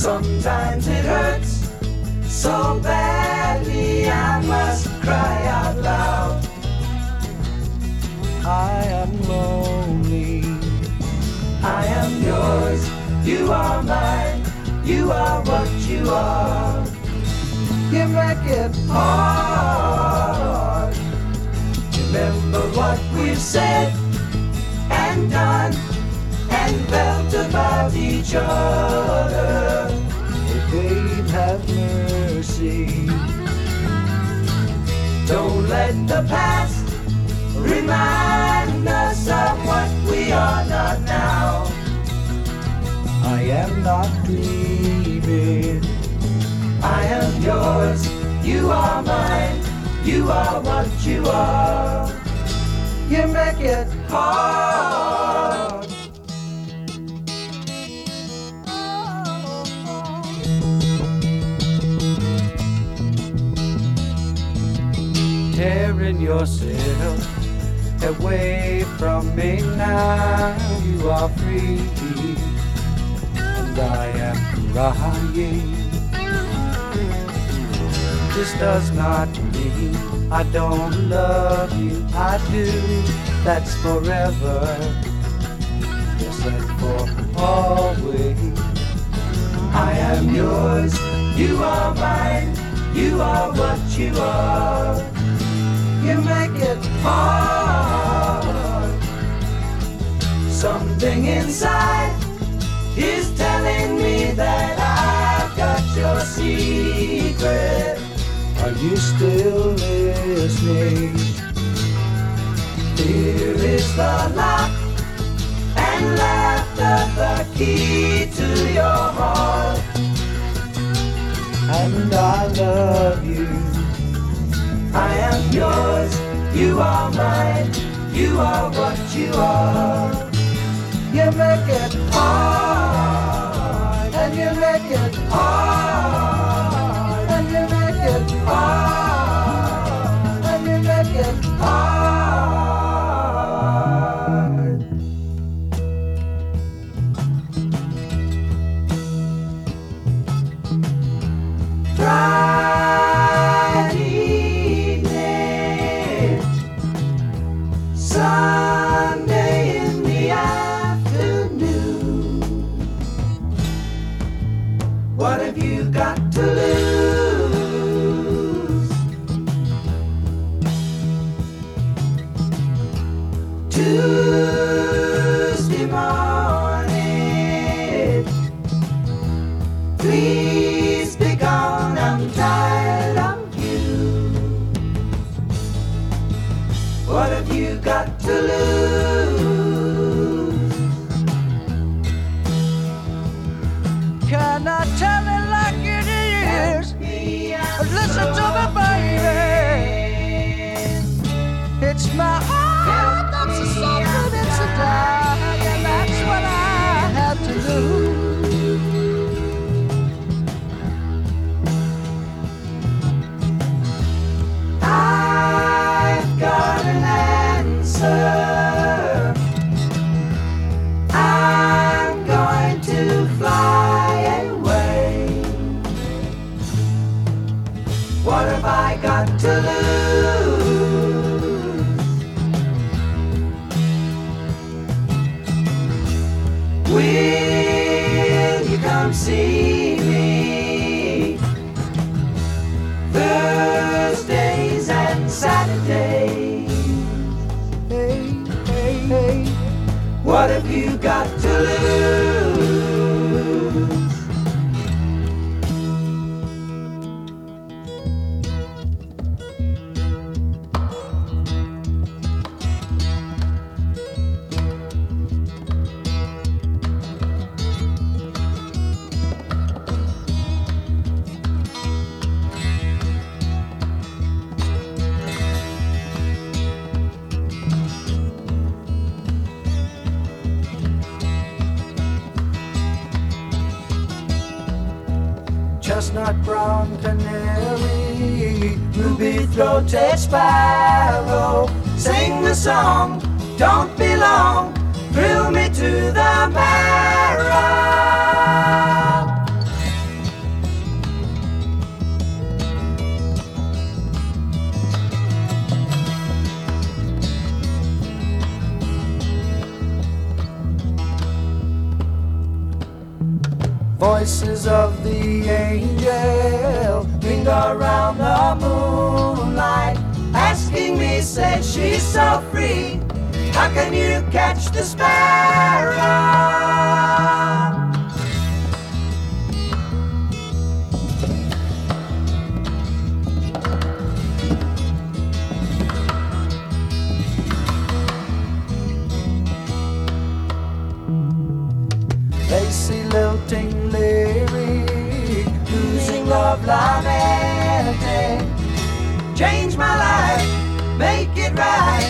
Sometimes it hurts so badly I must cry out loud. I am lonely. I am yours, you are mine, you are what you are. You make it hard. Remember what we've said and done and felt about each other. Oh, babe, have mercy. Don't let the past remind us of what we are not now. I am not dreaming. I am yours, you are mine, you are what you are. You make it hard. Tearing yourself away from me now. You are free, and I am crying. This does not mean I don't love you. I do. That's forever. Yes, and for always. I am yours, you are mine, you are what you are. You make it hard. Something inside is telling me that I've got your secret. Are you still listening? Here is the lock and laughter, the key to your heart. And I love you. I am yours, you are mine, you are what you are. You make it hard, and you make it hard, Sunday in the afternoon. What have you got to lose? Tuesday you got to lose? What have I got to lose? Will you come see Chestnut brown canary, ruby throated sparrow. Sing the song, don't be long. thrill me to the Voices of the angel linger around the moonlight, asking me, say she's so free. How can you catch the sparrow? Love lamenting. Change my life, make it right,